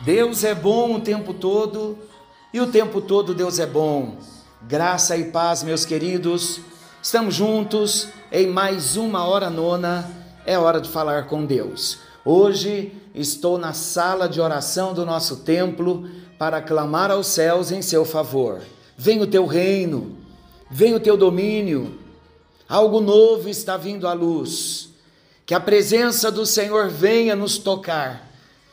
Deus é bom o tempo todo e o tempo todo Deus é bom. Graça e paz, meus queridos. Estamos juntos em mais uma hora nona. É hora de falar com Deus. Hoje estou na sala de oração do nosso templo para clamar aos céus em seu favor. Venha o teu reino, venha o teu domínio. Algo novo está vindo à luz. Que a presença do Senhor venha nos tocar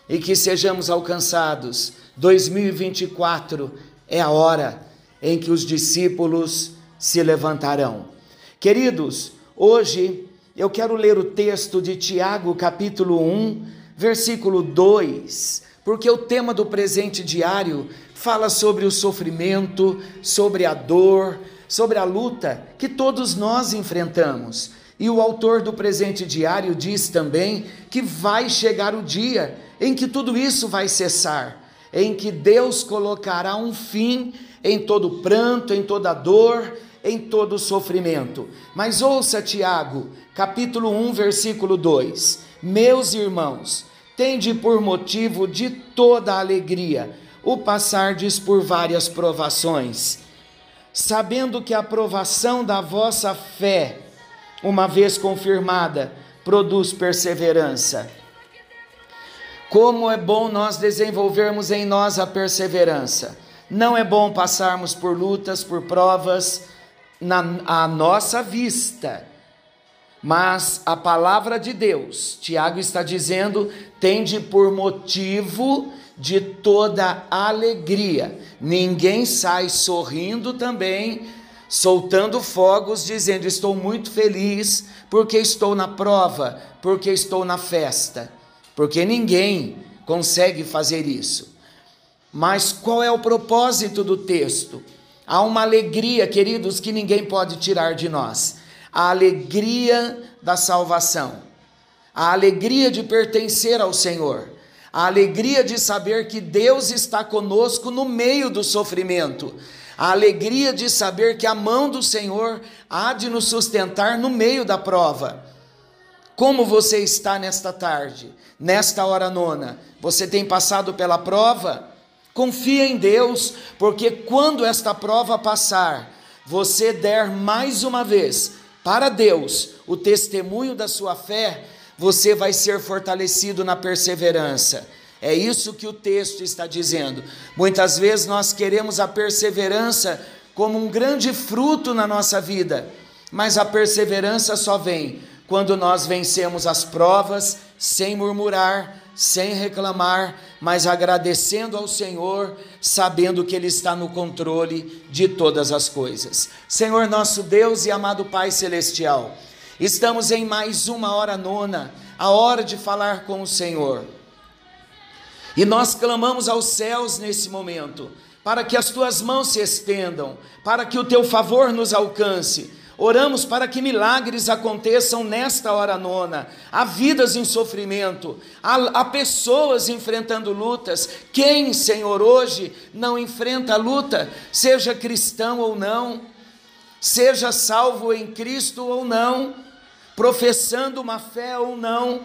e que sejamos alcançados. 2024 é a hora em que os discípulos se levantarão. Queridos, hoje eu quero ler o texto de Tiago, capítulo 1, versículo 2, porque o tema do presente diário fala sobre o sofrimento, sobre a dor, sobre a luta que todos nós enfrentamos. E o autor do presente diário diz também que vai chegar o dia em que tudo isso vai cessar, em que Deus colocará um fim em todo pranto, em toda dor, em todo sofrimento. Mas ouça Tiago, capítulo 1, versículo 2: Meus irmãos, tende por motivo de toda alegria o passardes por várias provações, sabendo que a provação da vossa fé, uma vez confirmada, produz perseverança. Como é bom nós desenvolvermos em nós a perseverança. Não é bom passarmos por lutas, por provas na à nossa vista. Mas a palavra de Deus, Tiago está dizendo, tende por motivo de toda alegria. Ninguém sai sorrindo também, soltando fogos, dizendo: Estou muito feliz porque estou na prova, porque estou na festa porque ninguém consegue fazer isso. Mas qual é o propósito do texto? Há uma alegria, queridos, que ninguém pode tirar de nós. A alegria da salvação. A alegria de pertencer ao Senhor. A alegria de saber que Deus está conosco no meio do sofrimento. A alegria de saber que a mão do Senhor há de nos sustentar no meio da prova. Como você está nesta tarde, nesta hora nona? Você tem passado pela prova? Confia em Deus, porque quando esta prova passar, você der mais uma vez para Deus o testemunho da sua fé, você vai ser fortalecido na perseverança. É isso que o texto está dizendo. Muitas vezes nós queremos a perseverança como um grande fruto na nossa vida, mas a perseverança só vem quando nós vencemos as provas sem murmurar, sem reclamar, mas agradecendo ao Senhor, sabendo que Ele está no controle de todas as coisas. Senhor nosso Deus e amado Pai Celestial, estamos em mais uma hora nona, a hora de falar com o Senhor. E nós clamamos aos céus nesse momento, para que as tuas mãos se estendam, para que o teu favor nos alcance Oramos para que milagres aconteçam nesta hora nona. Há vidas em sofrimento, há, há, pessoas enfrentando lutas. Quem, Senhor, hoje não enfrenta luta, seja cristão ou não, seja salvo em Cristo ou não, professando uma fé ou não,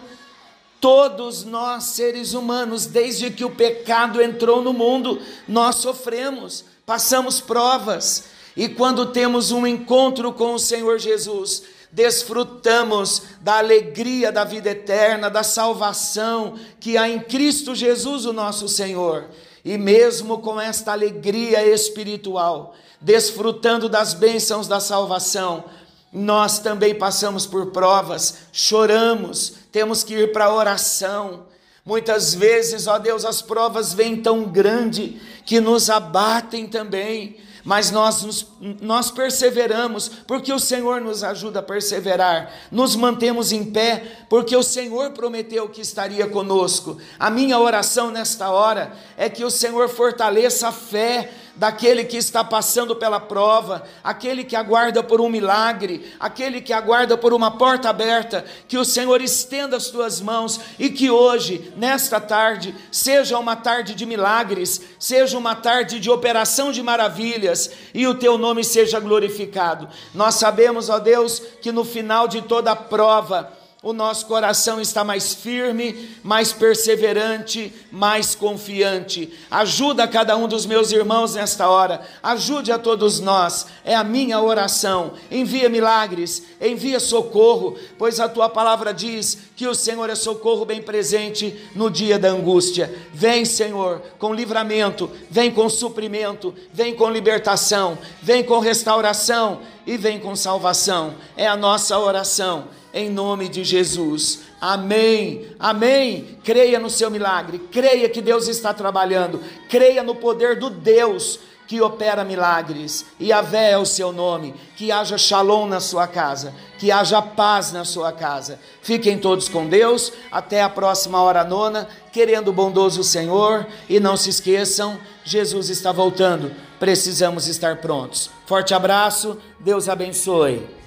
todos nós, seres humanos, desde que o pecado entrou no mundo, nós sofremos, passamos provas e quando temos um encontro com o Senhor Jesus, desfrutamos da alegria da vida eterna, da salvação que há em Cristo Jesus, o nosso Senhor. E mesmo com esta alegria espiritual, desfrutando das bênçãos da salvação, nós também passamos por provas, choramos, temos que ir para a oração. Muitas vezes, ó Deus, as provas vêm tão grande que nos abatem também mas nós, nos, nós perseveramos, porque o Senhor nos ajuda a perseverar, nos mantemos em pé, porque o Senhor prometeu que estaria conosco. A minha oração nesta hora é que o Senhor fortaleça a fé daquele que está passando pela prova, aquele que aguarda por um milagre, aquele que aguarda por uma porta aberta, que o Senhor estenda as tuas mãos e que hoje, nesta tarde, seja uma tarde de milagres, seja uma tarde de operação de maravilhas e o teu nome seja glorificado. Nós sabemos, ó Deus, que no final de toda a prova, o nosso coração está mais firme, mais perseverante, mais confiante. Ajuda cada um dos meus irmãos nesta hora, ajude a todos nós, é a minha oração. Envia milagres, envia socorro, pois a tua palavra diz que o Senhor é socorro bem presente no dia da angústia. Vem, Senhor, com livramento, vem com suprimento, vem com libertação, vem com restauração e vem com salvação. É a nossa oração em nome de Jesus. Amém. Amém. Creia no seu milagre. Creia que Deus está trabalhando. Creia no poder do Deus que opera milagres. E a vé é o seu nome. Que haja shalom na sua casa. Que haja paz na sua casa. Fiquem todos com Deus. Até a próxima hora nona. Querendo o bondoso Senhor. E não se esqueçam: Jesus está voltando. Precisamos estar prontos. Forte abraço. Deus abençoe.